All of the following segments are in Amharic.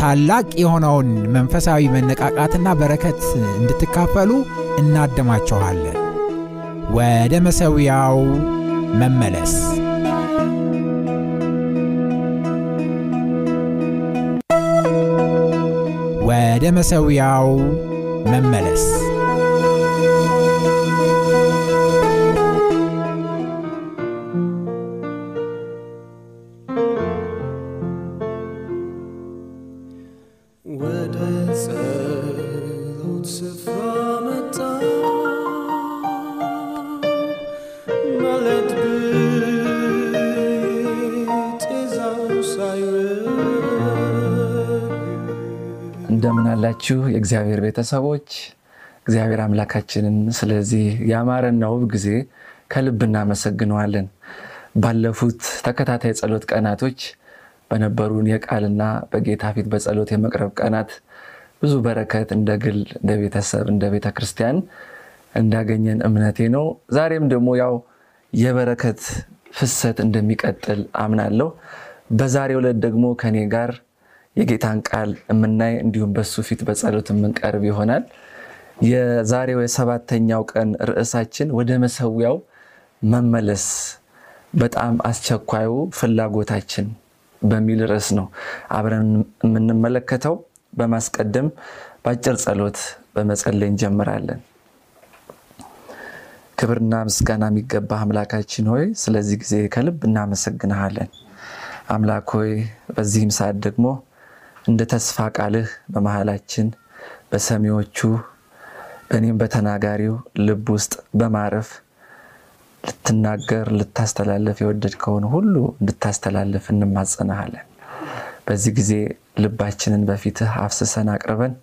ታላቅ የሆነውን መንፈሳዊ መነቃቃትና በረከት እንድትካፈሉ እናደማችኋለን። ወደ መሠዊያው መመለስ ወደ መሠዊያው መመለስ እንደምን አላችሁ የእግዚአብሔር ቤተሰቦች? እግዚአብሔር አምላካችንን ስለዚህ ያማረና ውብ ጊዜ ከልብ እናመሰግነዋለን። ባለፉት ተከታታይ ጸሎት ቀናቶች በነበሩን የቃልና በጌታ ፊት በጸሎት የመቅረብ ቀናት ብዙ በረከት እንደ ግል፣ እንደ ቤተሰብ፣ እንደ ቤተ ክርስቲያን እንዳገኘን እምነቴ ነው። ዛሬም ደግሞ ያው የበረከት ፍሰት እንደሚቀጥል አምናለሁ። በዛሬው ዕለት ደግሞ ከኔ ጋር የጌታን ቃል የምናይ እንዲሁም በሱ ፊት በጸሎት የምንቀርብ ይሆናል። የዛሬው የሰባተኛው ቀን ርዕሳችን ወደ መሠዊያው መመለስ በጣም አስቸኳዩ ፍላጎታችን በሚል ርዕስ ነው አብረን የምንመለከተው። በማስቀደም በአጭር ጸሎት በመጸለይ እንጀምራለን። ክብርና ምስጋና የሚገባ አምላካችን ሆይ ስለዚህ ጊዜ ከልብ እናመሰግንሃለን። አምላክ ሆይ በዚህም ሰዓት ደግሞ እንደ ተስፋ ቃልህ በመሃላችን በሰሚዎቹ በእኔም በተናጋሪው ልብ ውስጥ በማረፍ ልትናገር ልታስተላለፍ የወደድከውን ሁሉ እንድታስተላለፍ እንማጸናሃለን። በዚህ ጊዜ ልባችንን በፊትህ አፍስሰን አቅርበን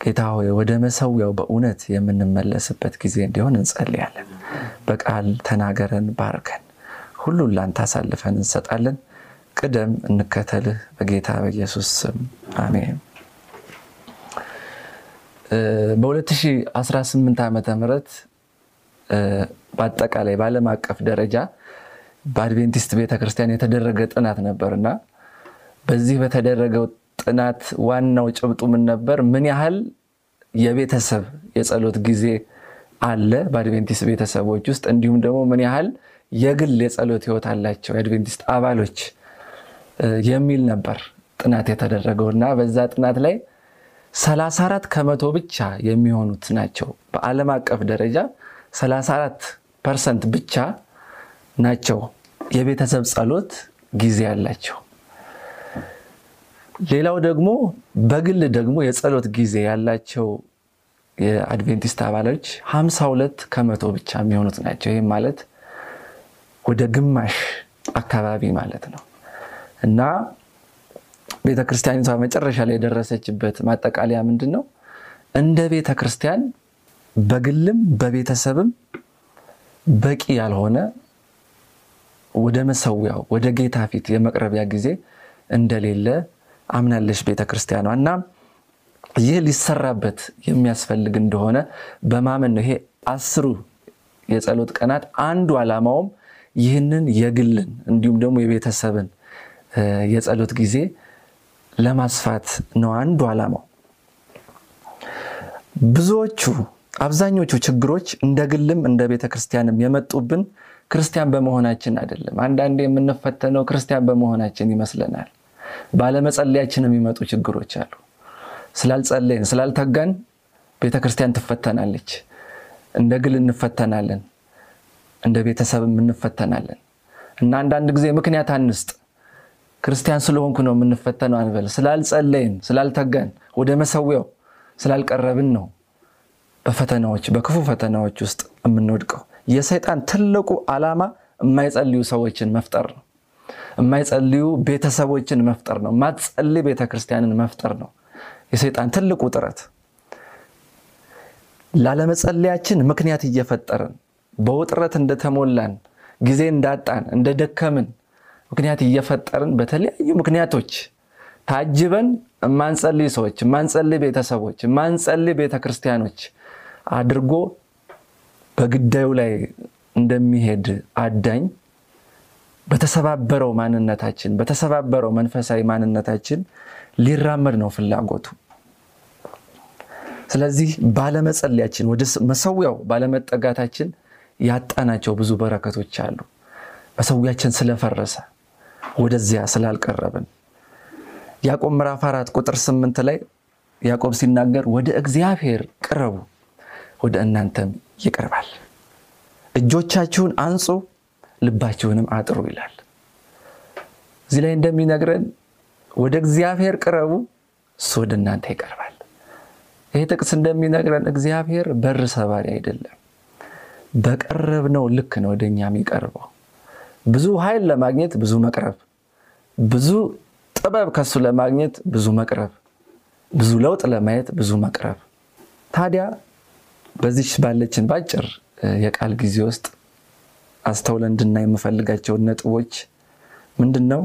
ጌታ ሆይ ወደ መሠዊያው በእውነት የምንመለስበት ጊዜ እንዲሆን እንጸልያለን። በቃል ተናገረን፣ ባርከን፣ ሁሉን ላንተ አሳልፈን እንሰጣለን። ቅደም፣ እንከተልህ በጌታ በኢየሱስ ስም አሜን። በ2018 ዓመተ ምህረት በአጠቃላይ በዓለም አቀፍ ደረጃ በአድቬንቲስት ቤተክርስቲያን የተደረገ ጥናት ነበርና በዚህ በተደረገው ጥናት ዋናው ጭብጡ ምን ነበር? ምን ያህል የቤተሰብ የጸሎት ጊዜ አለ በአድቬንቲስት ቤተሰቦች ውስጥ እንዲሁም ደግሞ ምን ያህል የግል የጸሎት ህይወት አላቸው የአድቬንቲስት አባሎች የሚል ነበር ጥናት የተደረገው እና በዛ ጥናት ላይ 34 ከመቶ ብቻ የሚሆኑት ናቸው በዓለም አቀፍ ደረጃ 34 percent ብቻ ናቸው የቤተሰብ ጸሎት ጊዜ ያላቸው። ሌላው ደግሞ በግል ደግሞ የጸሎት ጊዜ ያላቸው የአድቬንቲስት አባሎች 52 ከመቶ ብቻ የሚሆኑት ናቸው። ይህም ማለት ወደ ግማሽ አካባቢ ማለት ነው እና ቤተ ክርስቲያኒቷ መጨረሻ ላይ የደረሰችበት ማጠቃለያ ምንድን ነው? እንደ ቤተ ክርስቲያን በግልም በቤተሰብም በቂ ያልሆነ ወደ መሠዊያው ወደ ጌታ ፊት የመቅረቢያ ጊዜ እንደሌለ አምናለች ቤተ ክርስቲያኗ እና ይህ ሊሰራበት የሚያስፈልግ እንደሆነ በማመን ነው። ይሄ አስሩ የጸሎት ቀናት አንዱ ዓላማውም ይህንን የግልን እንዲሁም ደግሞ የቤተሰብን የጸሎት ጊዜ ለማስፋት ነው አንዱ ዓላማው። ብዙዎቹ አብዛኞቹ ችግሮች እንደ ግልም እንደ ቤተ ክርስቲያንም የመጡብን ክርስቲያን በመሆናችን አይደለም። አንዳንዴ የምንፈተነው ክርስቲያን በመሆናችን ይመስለናል። ባለመጸለያችን የሚመጡ ችግሮች አሉ። ስላልጸለይን ስላልተጋን ቤተ ክርስቲያን ትፈተናለች። እንደ ግል እንፈተናለን። እንደ ቤተሰብም እንፈተናለን እና አንዳንድ ጊዜ ምክንያት አንስጥ። ክርስቲያን ስለሆንኩ ነው የምንፈተነው አንበል። ስላልጸለይን፣ ስላልተጋን፣ ወደ መሰዊያው ስላልቀረብን ነው በፈተናዎች በክፉ ፈተናዎች ውስጥ የምንወድቀው። የሰይጣን ትልቁ ዓላማ የማይጸልዩ ሰዎችን መፍጠር ነው። የማይጸልዩ ቤተሰቦችን መፍጠር ነው። ማትጸልይ ቤተክርስቲያንን መፍጠር ነው የሰይጣን ትልቁ ጥረት። ላለመጸለያችን ምክንያት እየፈጠርን በውጥረት እንደተሞላን ጊዜ እንዳጣን እንደደከምን ምክንያት እየፈጠርን በተለያዩ ምክንያቶች ታጅበን የማንጸልይ ሰዎች፣ የማንጸልይ ቤተሰቦች፣ የማንጸልይ ቤተክርስቲያኖች አድርጎ በግዳዩ ላይ እንደሚሄድ አዳኝ በተሰባበረው ማንነታችን በተሰባበረው መንፈሳዊ ማንነታችን ሊራመድ ነው ፍላጎቱ። ስለዚህ ባለመጸለያችን ወደ መሰዊያው ባለመጠጋታችን ያጣናቸው ብዙ በረከቶች አሉ። መሰዊያችን ስለፈረሰ ወደዚያ ስላልቀረብን ያዕቆብ ምዕራፍ አራት ቁጥር ስምንት ላይ ያዕቆብ ሲናገር ወደ እግዚአብሔር ቅረቡ ወደ እናንተም ይቀርባል፣ እጆቻችሁን አንጹ ልባችሁንም አጥሩ ይላል። እዚህ ላይ እንደሚነግረን ወደ እግዚአብሔር ቅረቡ፣ እሱ ወደ እናንተ ይቀርባል። ይህ ጥቅስ እንደሚነግረን እግዚአብሔር በር ሰባሪ አይደለም። በቀረብነው ልክ ነው ወደ እኛ የሚቀርበው። ብዙ ኃይል ለማግኘት ብዙ መቅረብ፣ ብዙ ጥበብ ከሱ ለማግኘት ብዙ መቅረብ፣ ብዙ ለውጥ ለማየት ብዙ መቅረብ። ታዲያ በዚች ባለችን ባጭር የቃል ጊዜ ውስጥ አስተውለን እንድናይ የምፈልጋቸውን ነጥቦች ምንድን ነው?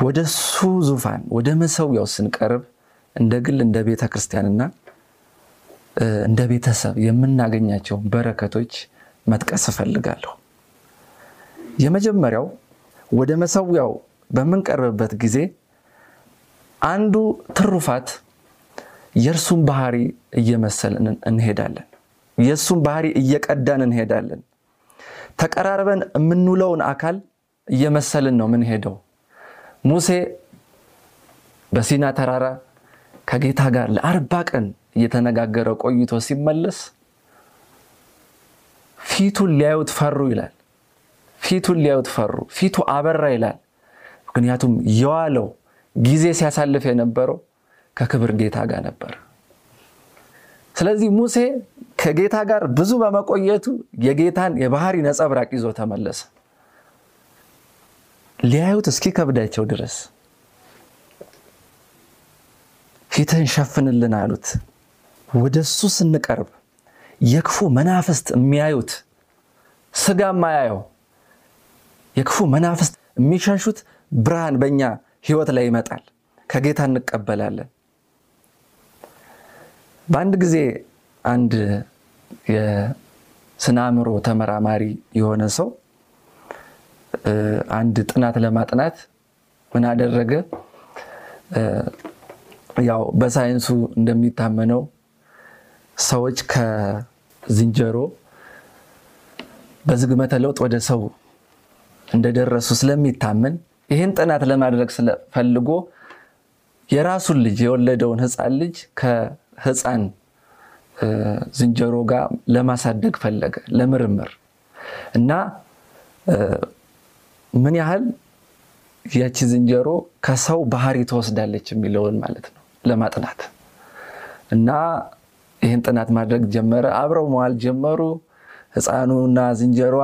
ወደ እሱ ዙፋን ወደ መሰዊያው ስንቀርብ እንደ ግል እንደ ቤተ ክርስቲያንና እንደ ቤተሰብ የምናገኛቸውን በረከቶች መጥቀስ እፈልጋለሁ። የመጀመሪያው ወደ መሰዊያው በምንቀርብበት ጊዜ አንዱ ትሩፋት የእርሱን ባህሪ እየመሰልን እንሄዳለን። የእሱን ባህሪ እየቀዳን እንሄዳለን። ተቀራርበን የምንውለውን አካል እየመሰልን ነው ምንሄደው። ሙሴ በሲና ተራራ ከጌታ ጋር ለአርባ ቀን እየተነጋገረ ቆይቶ ሲመለስ ፊቱን ሊያዩት ፈሩ ይላል። ፊቱን ሊያዩት ፈሩ። ፊቱ አበራ ይላል። ምክንያቱም የዋለው ጊዜ ሲያሳልፍ የነበረው ከክብር ጌታ ጋር ነበር። ስለዚህ ሙሴ ከጌታ ጋር ብዙ በመቆየቱ የጌታን የባህሪ ነጸብራቅ ይዞ ተመለሰ። ሊያዩት እስኪከብዳቸው ድረስ ፊትህን ሸፍንልን አሉት። ወደ እሱ ስንቀርብ የክፉ መናፍስት የሚያዩት ስጋ ማያየው የክፉ መናፍስት የሚሸሹት ብርሃን በእኛ ህይወት ላይ ይመጣል። ከጌታ እንቀበላለን። በአንድ ጊዜ አንድ የስነ አእምሮ ተመራማሪ የሆነ ሰው አንድ ጥናት ለማጥናት ምን አደረገ? ያው በሳይንሱ እንደሚታመነው ሰዎች ከዝንጀሮ በዝግመተ ለውጥ ወደ ሰው እንደደረሱ ስለሚታመን ይህን ጥናት ለማድረግ ስለፈልጎ የራሱን ልጅ የወለደውን ህፃን ልጅ ከህፃን ዝንጀሮ ጋር ለማሳደግ ፈለገ ለምርምር እና ምን ያህል ያቺ ዝንጀሮ ከሰው ባህሪ ትወስዳለች የሚለውን ማለት ነው ለማጥናት እና ይህን ጥናት ማድረግ ጀመረ። አብረው መዋል ጀመሩ። ህፃኑና ዝንጀሯ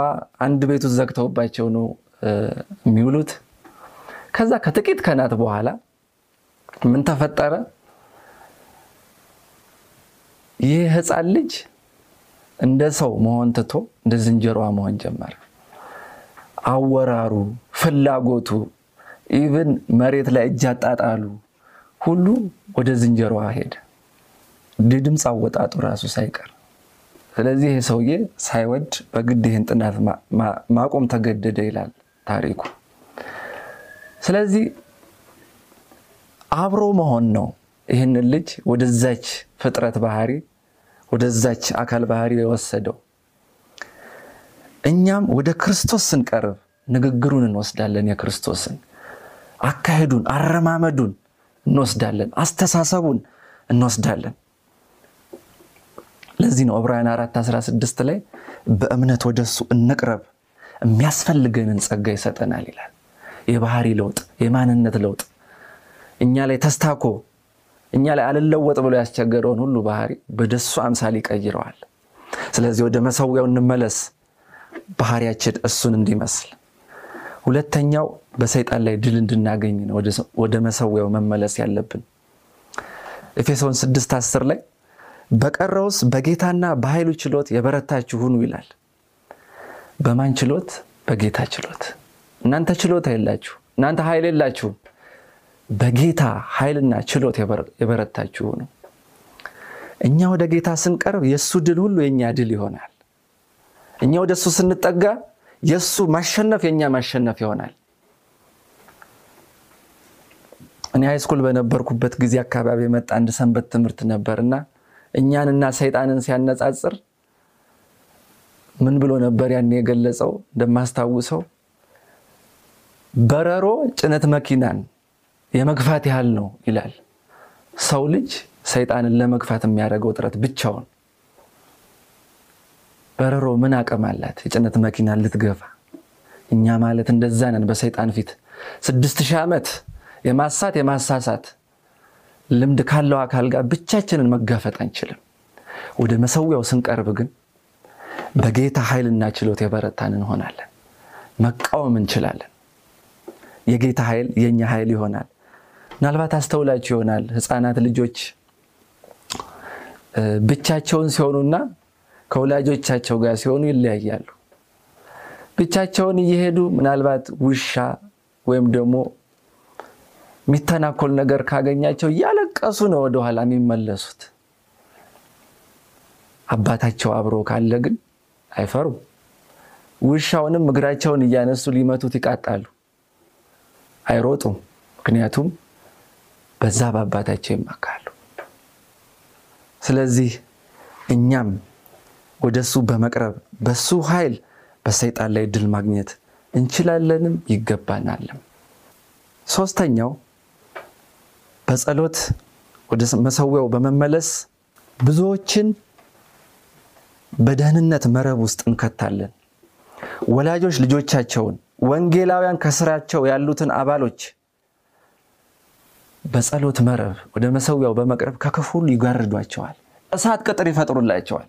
አንድ ቤት ዘግተውባቸው ነው የሚውሉት። ከዛ ከጥቂት ቀናት በኋላ ምን ተፈጠረ? ይህ ህፃን ልጅ እንደ ሰው መሆን ትቶ እንደ ዝንጀሮ መሆን ጀመረ። አወራሩ፣ ፍላጎቱ፣ even መሬት ላይ እጅ አጣጣሉ ሁሉ ወደ ዝንጀሮ ሄደ። ድምፅ አወጣጡ ራሱ ሳይቀር። ስለዚህ ይህ ሰውዬ ሳይወድ በግድ ይህን ጥናት ማቆም ተገደደ ይላል ታሪኩ። ስለዚህ አብሮ መሆን ነው ይህንን ልጅ ወደዛች ፍጥረት ባህሪ ወደዛች አካል ባህሪ የወሰደው። እኛም ወደ ክርስቶስ ስንቀርብ ንግግሩን እንወስዳለን፣ የክርስቶስን አካሄዱን፣ አረማመዱን እንወስዳለን፣ አስተሳሰቡን እንወስዳለን። ለዚህ ነው ዕብራውያን 4 16 ላይ በእምነት ወደሱ እንቅረብ፣ የሚያስፈልገንን ጸጋ ይሰጠናል ይላል። የባህሪ ለውጥ፣ የማንነት ለውጥ እኛ ላይ ተስታኮ እኛ ላይ አልለወጥ ብሎ ያስቸገረውን ሁሉ ባህሪ በደሱ አምሳል ይቀይረዋል። ስለዚህ ወደ መሰዊያው እንመለስ፣ ባህሪያችን እሱን እንዲመስል። ሁለተኛው በሰይጣን ላይ ድል እንድናገኝ ነው ወደ መሰዊያው መመለስ ያለብን። ኤፌሶን 6 10 ላይ በቀረውስ በጌታና በኃይሉ ችሎት የበረታችሁ ሁኑ ይላል። በማን ችሎት? በጌታ ችሎት። እናንተ ችሎታ የላችሁ፣ እናንተ ኃይል የላችሁም። በጌታ ኃይልና ችሎት የበረታችሁ ሁኑ። እኛ ወደ ጌታ ስንቀርብ የእሱ ድል ሁሉ የእኛ ድል ይሆናል። እኛ ወደ እሱ ስንጠጋ የእሱ ማሸነፍ የእኛ ማሸነፍ ይሆናል። እኔ ሃይስኩል በነበርኩበት ጊዜ አካባቢ የመጣ አንድ ሰንበት ትምህርት ነበርና እኛንና ሰይጣንን ሲያነጻጽር ምን ብሎ ነበር ያን የገለጸው? እንደማስታውሰው በረሮ ጭነት መኪናን የመግፋት ያህል ነው ይላል። ሰው ልጅ ሰይጣንን ለመግፋት የሚያደርገው ጥረት ብቻውን። በረሮ ምን አቅም አላት የጭነት መኪናን ልትገፋ? እኛ ማለት እንደዛ ነን በሰይጣን ፊት ስድስት ሺህ ዓመት የማሳት የማሳሳት ልምድ ካለው አካል ጋር ብቻችንን መጋፈጥ አንችልም። ወደ መሰዊያው ስንቀርብ ግን በጌታ ኃይልና ችሎት የበረታን እንሆናለን። መቃወም እንችላለን። የጌታ ኃይል የእኛ ኃይል ይሆናል። ምናልባት አስተውላችሁ ይሆናል ሕፃናት ልጆች ብቻቸውን ሲሆኑና ከወላጆቻቸው ጋር ሲሆኑ ይለያያሉ። ብቻቸውን እየሄዱ ምናልባት ውሻ ወይም ደግሞ የሚተናኮል ነገር ካገኛቸው እያለቀሱ ነው ወደኋላ የሚመለሱት። አባታቸው አብሮ ካለ ግን አይፈሩም። ውሻውንም እግራቸውን እያነሱ ሊመቱት ይቃጣሉ። አይሮጡም። ምክንያቱም በዛ በአባታቸው ይመካሉ። ስለዚህ እኛም ወደሱ በመቅረብ በሱ ኃይል በሰይጣን ላይ ድል ማግኘት እንችላለንም ይገባናልም። ሶስተኛው በጸሎት ወደ መሰዊያው በመመለስ ብዙዎችን በደህንነት መረብ ውስጥ እንከታለን። ወላጆች ልጆቻቸውን፣ ወንጌላውያን ከስራቸው ያሉትን አባሎች በጸሎት መረብ ወደ መሰዊያው በመቅረብ ከክፉ ሁሉ ይጋርዷቸዋል። እሳት ቅጥር ይፈጥሩላቸዋል።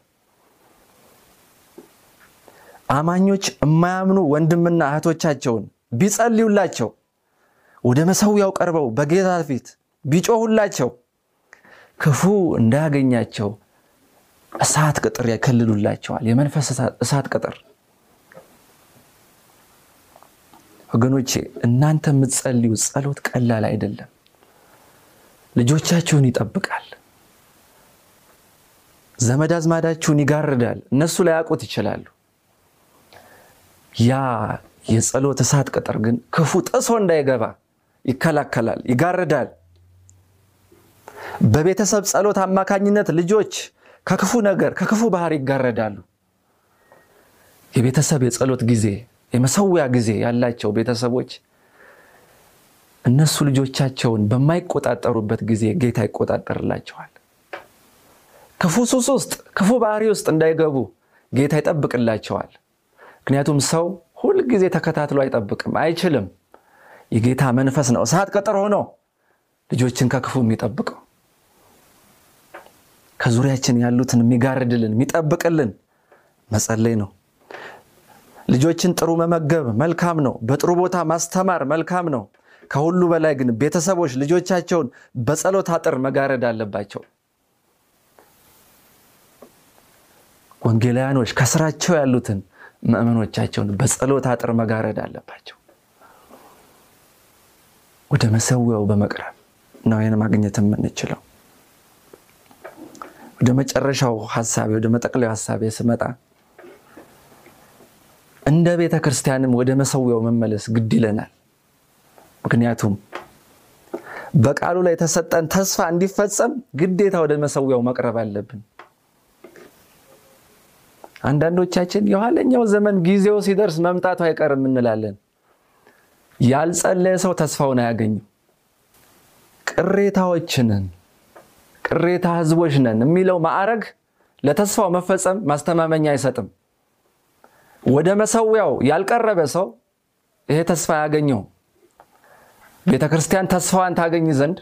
አማኞች የማያምኑ ወንድምና እህቶቻቸውን ቢጸልዩላቸው ወደ መሰዊያው ቀርበው በጌታ ፊት ቢጮሁላቸው ክፉ እንዳያገኛቸው እሳት ቅጥር ያከልሉላቸዋል። የመንፈስ እሳት ቅጥር። ወገኖቼ እናንተ የምትጸልዩ ጸሎት ቀላል አይደለም። ልጆቻችሁን ይጠብቃል። ዘመድ አዝማዳችሁን ይጋርዳል። እነሱ ላያውቁት ይችላሉ። ያ የጸሎት እሳት ቅጥር ግን ክፉ ጥሶ እንዳይገባ ይከላከላል፣ ይጋርዳል። በቤተሰብ ጸሎት አማካኝነት ልጆች ከክፉ ነገር ከክፉ ባህር ይጋረዳሉ። የቤተሰብ የጸሎት ጊዜ የመሰዊያ ጊዜ ያላቸው ቤተሰቦች እነሱ ልጆቻቸውን በማይቆጣጠሩበት ጊዜ ጌታ ይቆጣጠርላቸዋል። ክፉ ሱስ ውስጥ ክፉ ባህሪ ውስጥ እንዳይገቡ ጌታ ይጠብቅላቸዋል። ምክንያቱም ሰው ሁል ጊዜ ተከታትሎ አይጠብቅም፣ አይችልም። የጌታ መንፈስ ነው እሳት ቅጥር ሆኖ ልጆችን ከክፉ የሚጠብቀው ከዙሪያችን ያሉትን የሚጋርድልን የሚጠብቅልን መጸለይ ነው። ልጆችን ጥሩ መመገብ መልካም ነው። በጥሩ ቦታ ማስተማር መልካም ነው። ከሁሉ በላይ ግን ቤተሰቦች ልጆቻቸውን በጸሎት አጥር መጋረድ አለባቸው። ወንጌላውያኖች ከስራቸው ያሉትን ምእመኖቻቸውን በጸሎት አጥር መጋረድ አለባቸው። ወደ መሰዊያው በመቅረብ ነው ይህን ማግኘት የምንችለው። ወደ መጨረሻው ሀሳቤ ወደ መጠቅለያው ሀሳቤ ስመጣ እንደ ቤተ ክርስቲያንም ወደ መሰዊያው መመለስ ግድ ይለናል። ምክንያቱም በቃሉ ላይ የተሰጠን ተስፋ እንዲፈጸም ግዴታ ወደ መሰዊያው መቅረብ አለብን። አንዳንዶቻችን የኋለኛው ዘመን ጊዜው ሲደርስ መምጣቱ አይቀርም እንላለን። ያልጸለየ ሰው ተስፋውን አያገኝም። ቅሬታዎችንን ቅሬታ ህዝቦች ነን የሚለው ማዕረግ ለተስፋው መፈጸም ማስተማመኛ አይሰጥም። ወደ መሰዊያው ያልቀረበ ሰው ይሄ ተስፋ ያገኘው ቤተ ክርስቲያን ተስፋዋን ታገኝ ዘንድ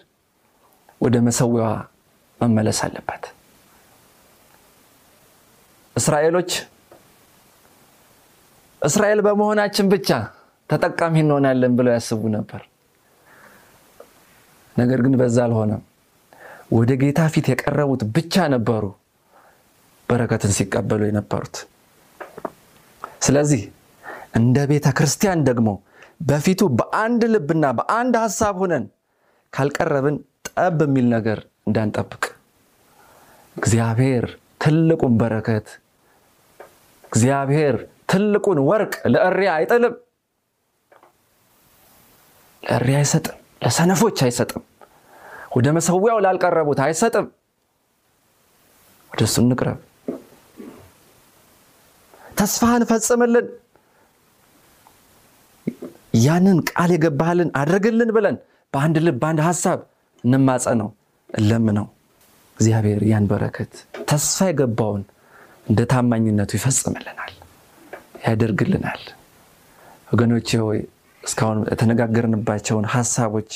ወደ መሰዊያዋ መመለስ አለባት። እስራኤሎች እስራኤል በመሆናችን ብቻ ተጠቃሚ እንሆናለን ብለው ያስቡ ነበር። ነገር ግን በዛ አልሆነም። ወደ ጌታ ፊት የቀረቡት ብቻ ነበሩ በረከትን ሲቀበሉ የነበሩት። ስለዚህ እንደ ቤተ ክርስቲያን ደግሞ በፊቱ በአንድ ልብና በአንድ ሀሳብ ሆነን ካልቀረብን ጠብ የሚል ነገር እንዳንጠብቅ እግዚአብሔር ትልቁን በረከት እግዚአብሔር ትልቁን ወርቅ ለእሪያ አይጥልም፣ ለእሪያ አይሰጥም፣ ለሰነፎች አይሰጥም፣ ወደ መሰዊያው ላልቀረቡት አይሰጥም። ወደ እሱ እንቅረብ። ተስፋህን ፈጽምልን፣ ያንን ቃል የገባህልን አድርግልን ብለን በአንድ ልብ በአንድ ሀሳብ እንማጸነው፣ እለምነው። እግዚአብሔር ያን በረከት ተስፋ የገባውን እንደ ታማኝነቱ ይፈጽምልናል፣ ያደርግልናል። ወገኖቼ ሆይ እስካሁን የተነጋገርንባቸውን ሀሳቦች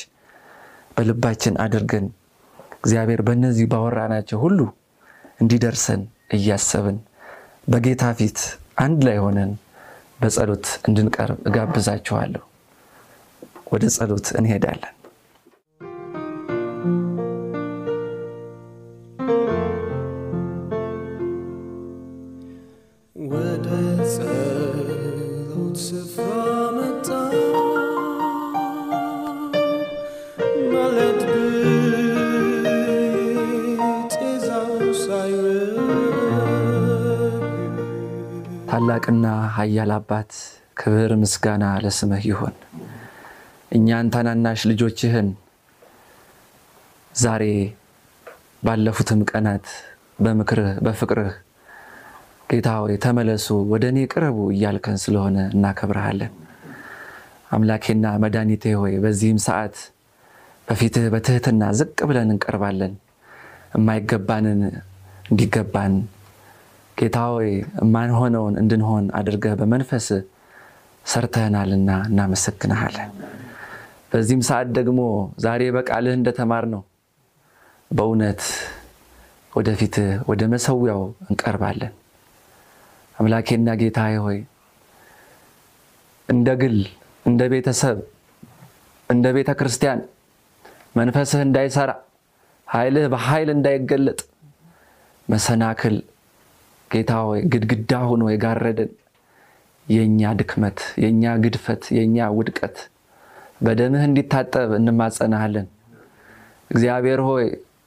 በልባችን አድርገን እግዚአብሔር በእነዚህ ባወራናቸው ሁሉ እንዲደርሰን እያሰብን በጌታ ፊት አንድ ላይ ሆነን በጸሎት እንድንቀርብ እጋብዛችኋለሁ። ወደ ጸሎት እንሄዳለን። ታላቅና ኃያል አባት ክብር ምስጋና ለስምህ ይሁን። እኛን ታናናሽ ልጆችህን ዛሬ ባለፉትም ቀናት በምክርህ በፍቅርህ ጌታ ሆይ ተመለሱ፣ ወደ እኔ ቅረቡ እያልከን ስለሆነ እናከብረሃለን። አምላኬና መድኃኒቴ ሆይ በዚህም ሰዓት በፊትህ በትህትና ዝቅ ብለን እንቀርባለን። የማይገባንን እንዲገባን ጌታ ሆይ የማንሆነውን እንድንሆን አድርገህ በመንፈስ ሰርተህናልና እናመሰግንሃለን። በዚህም ሰዓት ደግሞ ዛሬ በቃልህ እንደተማር ነው በእውነት ወደፊትህ ወደ መሰዊያው እንቀርባለን። አምላኬና ጌታዬ ሆይ እንደ ግል፣ እንደ ቤተሰብ፣ እንደ ቤተ ክርስቲያን መንፈስህ እንዳይሰራ ኃይልህ በኃይል እንዳይገለጥ መሰናክል ጌታ ሆይ ግድግዳ ሆኖ የጋረደን የእኛ ድክመት፣ የእኛ ግድፈት፣ የእኛ ውድቀት በደምህ እንዲታጠብ እንማጸናሃለን። እግዚአብሔር ሆይ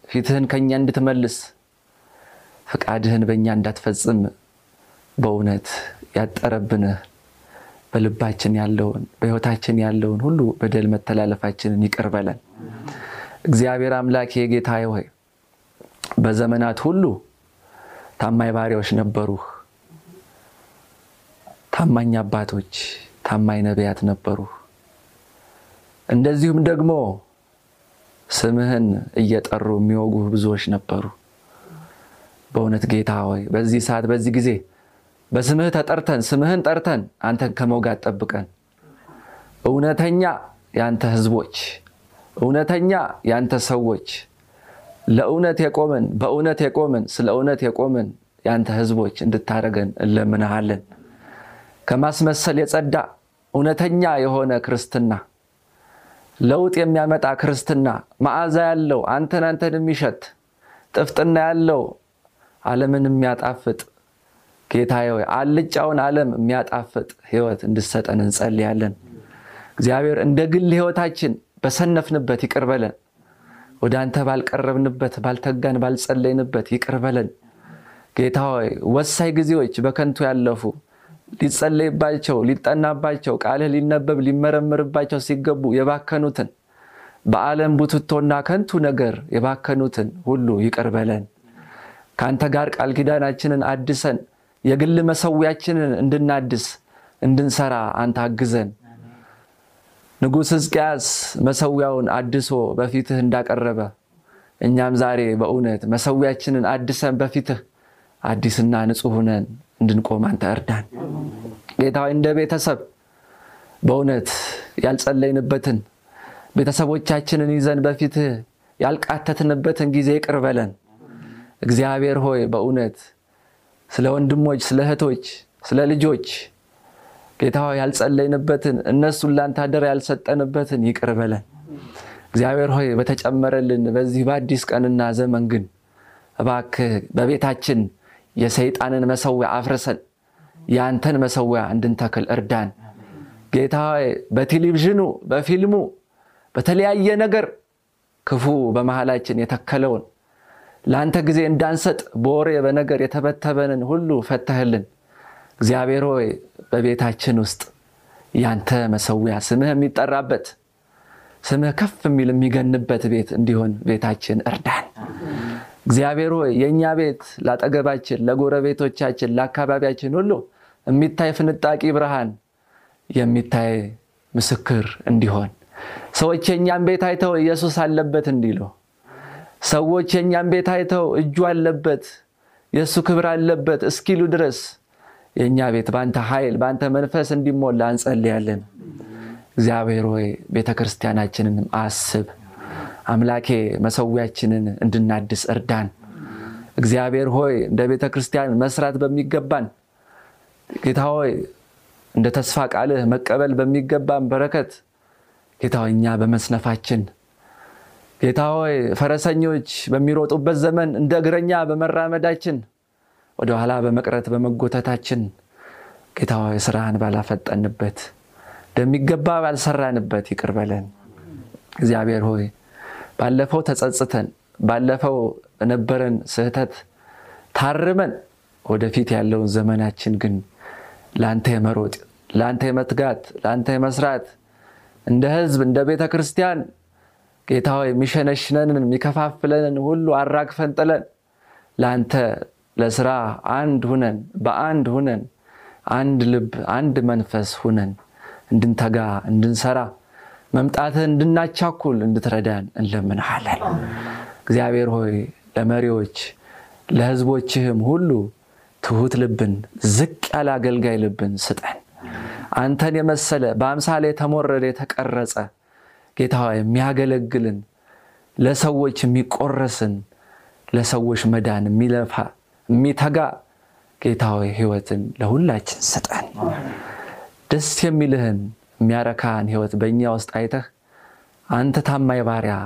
ፊትህን ከእኛ እንድትመልስ ፈቃድህን በእኛ እንዳትፈጽም በእውነት ያጠረብንህ በልባችን ያለውን በሕይወታችን ያለውን ሁሉ በደል መተላለፋችንን ይቅር በለን። እግዚአብሔር አምላክ የጌታዬ ሆይ በዘመናት ሁሉ ታማኝ ባሪያዎች ነበሩህ። ታማኝ አባቶች፣ ታማኝ ነቢያት ነበሩህ። እንደዚሁም ደግሞ ስምህን እየጠሩ የሚወጉህ ብዙዎች ነበሩ። በእውነት ጌታ ሆይ በዚህ ሰዓት በዚህ ጊዜ በስምህ ተጠርተን ስምህን ጠርተን አንተን ከመውጋት ጠብቀን። እውነተኛ ያንተ ሕዝቦች፣ እውነተኛ ያንተ ሰዎች፣ ለእውነት የቆምን በእውነት የቆምን ስለ እውነት የቆምን ያንተ ሕዝቦች እንድታደርገን እንለምንሃለን። ከማስመሰል የጸዳ እውነተኛ የሆነ ክርስትና ለውጥ የሚያመጣ ክርስትና መዓዛ ያለው አንተን አንተን የሚሸት ጥፍጥና ያለው ዓለምን የሚያጣፍጥ ጌታ ሆይ አልጫውን ዓለም የሚያጣፍጥ ሕይወት እንድሰጠን እንጸልያለን። እግዚአብሔር እንደ ግል ሕይወታችን በሰነፍንበት ይቅር በለን። ወደ አንተ ባልቀረብንበት፣ ባልተጋን፣ ባልጸለይንበት ይቅር በለን። ጌታ ሆይ ወሳኝ ጊዜዎች በከንቱ ያለፉ ሊጸለይባቸው ሊጠናባቸው ቃልህ ሊነበብ ሊመረምርባቸው ሲገቡ የባከኑትን በዓለም ቡትቶና ከንቱ ነገር የባከኑትን ሁሉ ይቅር በለን። ከአንተ ጋር ቃል ኪዳናችንን አድሰን የግል መሰዊያችንን እንድናድስ እንድንሰራ አንተ አግዘን። ንጉሥ ሕዝቅያስ መሰዊያውን አድሶ በፊትህ እንዳቀረበ እኛም ዛሬ በእውነት መሰዊያችንን አድሰን በፊትህ አዲስና ንጹሕ ሆነን እንድንቆም አንተ እርዳን። ጌታ እንደ ቤተሰብ በእውነት ያልጸለይንበትን ቤተሰቦቻችንን ይዘን በፊትህ ያልቃተትንበትን ጊዜ ይቅር በለን። እግዚአብሔር ሆይ በእውነት ስለ ወንድሞች፣ ስለ እህቶች፣ ስለ ልጆች ጌታ ያልጸለይንበትን እነሱን ላንተ አደራ ያልሰጠንበትን ይቅር በለን። እግዚአብሔር ሆይ በተጨመረልን በዚህ በአዲስ ቀንና ዘመን ግን እባክህ በቤታችን የሰይጣንን መሰዊያ አፍርሰን የአንተን መሰዊያ እንድንተክል እርዳን። ጌታ በቴሌቪዥኑ በፊልሙ በተለያየ ነገር ክፉ በመሃላችን የተከለውን ለአንተ ጊዜ እንዳንሰጥ በወሬ በነገር የተበተበንን ሁሉ ፈተህልን። እግዚአብሔር ሆይ በቤታችን ውስጥ ያንተ መሰዊያ ስምህ የሚጠራበት ስምህ ከፍ የሚል የሚገንበት ቤት እንዲሆን ቤታችን እርዳን። እግዚአብሔር ሆይ የእኛ ቤት ለአጠገባችን፣ ለጎረቤቶቻችን፣ ለአካባቢያችን ሁሉ የሚታይ ፍንጣቂ ብርሃን የሚታይ ምስክር እንዲሆን ሰዎች የእኛን ቤት አይተው ኢየሱስ አለበት እንዲሉ ሰዎች የእኛን ቤት አይተው እጁ አለበት የእሱ ክብር አለበት እስኪሉ ድረስ የእኛ ቤት በአንተ ኃይል በአንተ መንፈስ እንዲሞላ እንጸልያለን። እግዚአብሔር ሆይ ቤተ ክርስቲያናችንንም አስብ። አምላኬ መሰዊያችንን እንድናድስ እርዳን። እግዚአብሔር ሆይ እንደ ቤተ ክርስቲያን መስራት በሚገባን ጌታ ሆይ እንደ ተስፋ ቃልህ መቀበል በሚገባን በረከት ጌታ ሆይ እኛ በመስነፋችን ጌታ ሆይ ፈረሰኞች በሚሮጡበት ዘመን እንደ እግረኛ በመራመዳችን ወደኋላ በመቅረት በመጎተታችን ጌታ ሆይ ስራህን ባላፈጠንበት እንደሚገባ ባልሰራንበት ይቅር በለን። እግዚአብሔር ሆይ ባለፈው ተጸጽተን ባለፈው በነበረን ስህተት ታርመን ወደፊት ያለውን ዘመናችን ግን ለአንተ የመሮጥ ለአንተ የመትጋት ለአንተ የመስራት እንደ ህዝብ እንደ ቤተ ክርስቲያን ጌታ የሚሸነሽነንን የሚከፋፍለንን ሁሉ አራግፈን ጥለን ለአንተ ለስራ አንድ ሁነን በአንድ ሁነን አንድ ልብ አንድ መንፈስ ሁነን እንድንተጋ እንድንሰራ መምጣትህ እንድናቻኩል እንድትረዳን እንለምንሃለን። እግዚአብሔር ሆይ ለመሪዎች ለህዝቦችህም ሁሉ ትሁት ልብን ዝቅ ያለ አገልጋይ ልብን ስጠን። አንተን የመሰለ በአምሳሌ የተሞረደ የተቀረጸ ጌታ የሚያገለግልን ለሰዎች የሚቆረስን ለሰዎች መዳን የሚለፋ የሚተጋ ጌታ ሆይ ህይወትን ለሁላችን ስጠን። ደስ የሚልህን የሚያረካህን ህይወት በእኛ ውስጥ አይተህ አንተ ታማኝ ባሪያ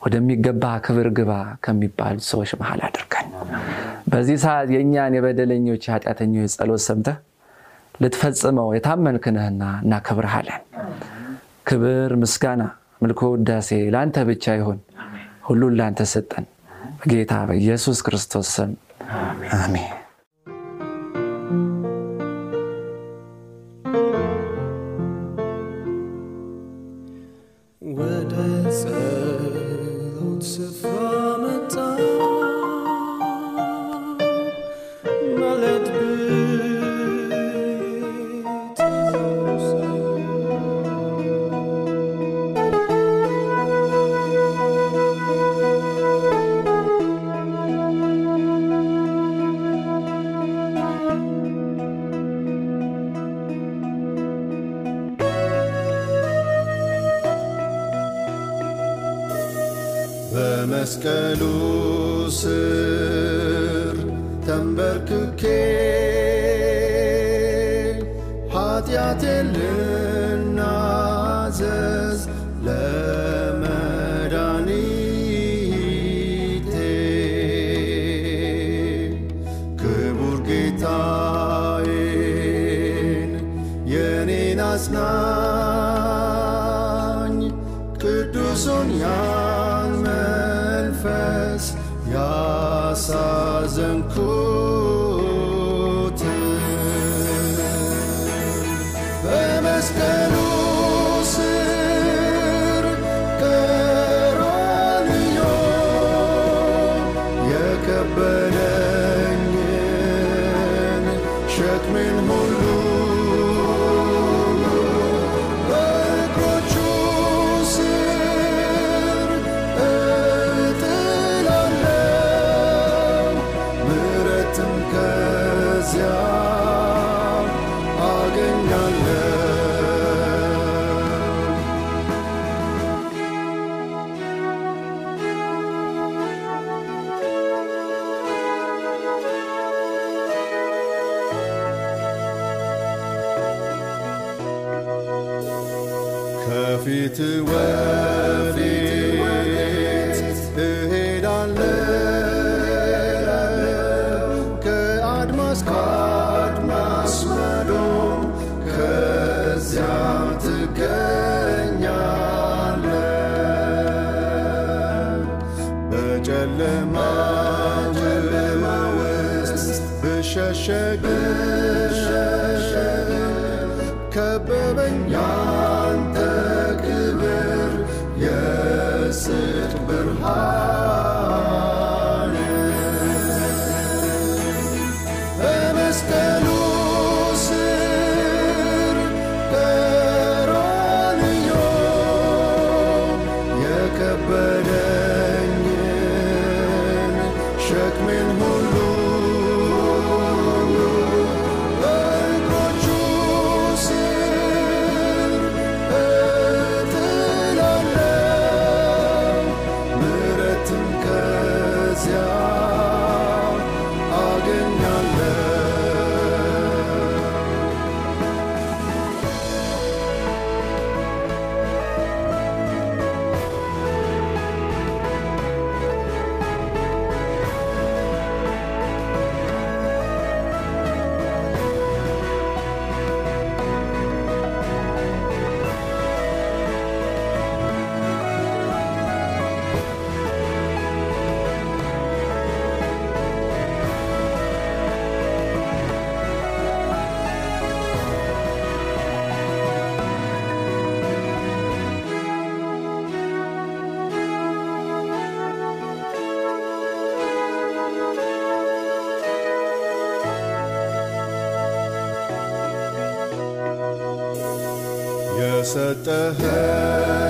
ወደሚገባ ክብር ግባ ከሚባሉ ሰዎች መሃል አድርገን በዚህ ሰዓት የእኛን የበደለኞች የኃጢአተኞች ጸሎት ሰምተህ ልትፈጽመው የታመንክንህና እናከብርሃለን። ክብር፣ ምስጋና፣ ምልኮ፣ ውዳሴ ለአንተ ብቻ ይሁን። ሁሉን ለአንተ ሰጠን። በጌታ በኢየሱስ ክርስቶስ ስም አሜን። znań, gdy du so melfes, ja to work.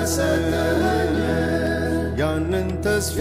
የሰጠኸኝ ያንን ተስፋ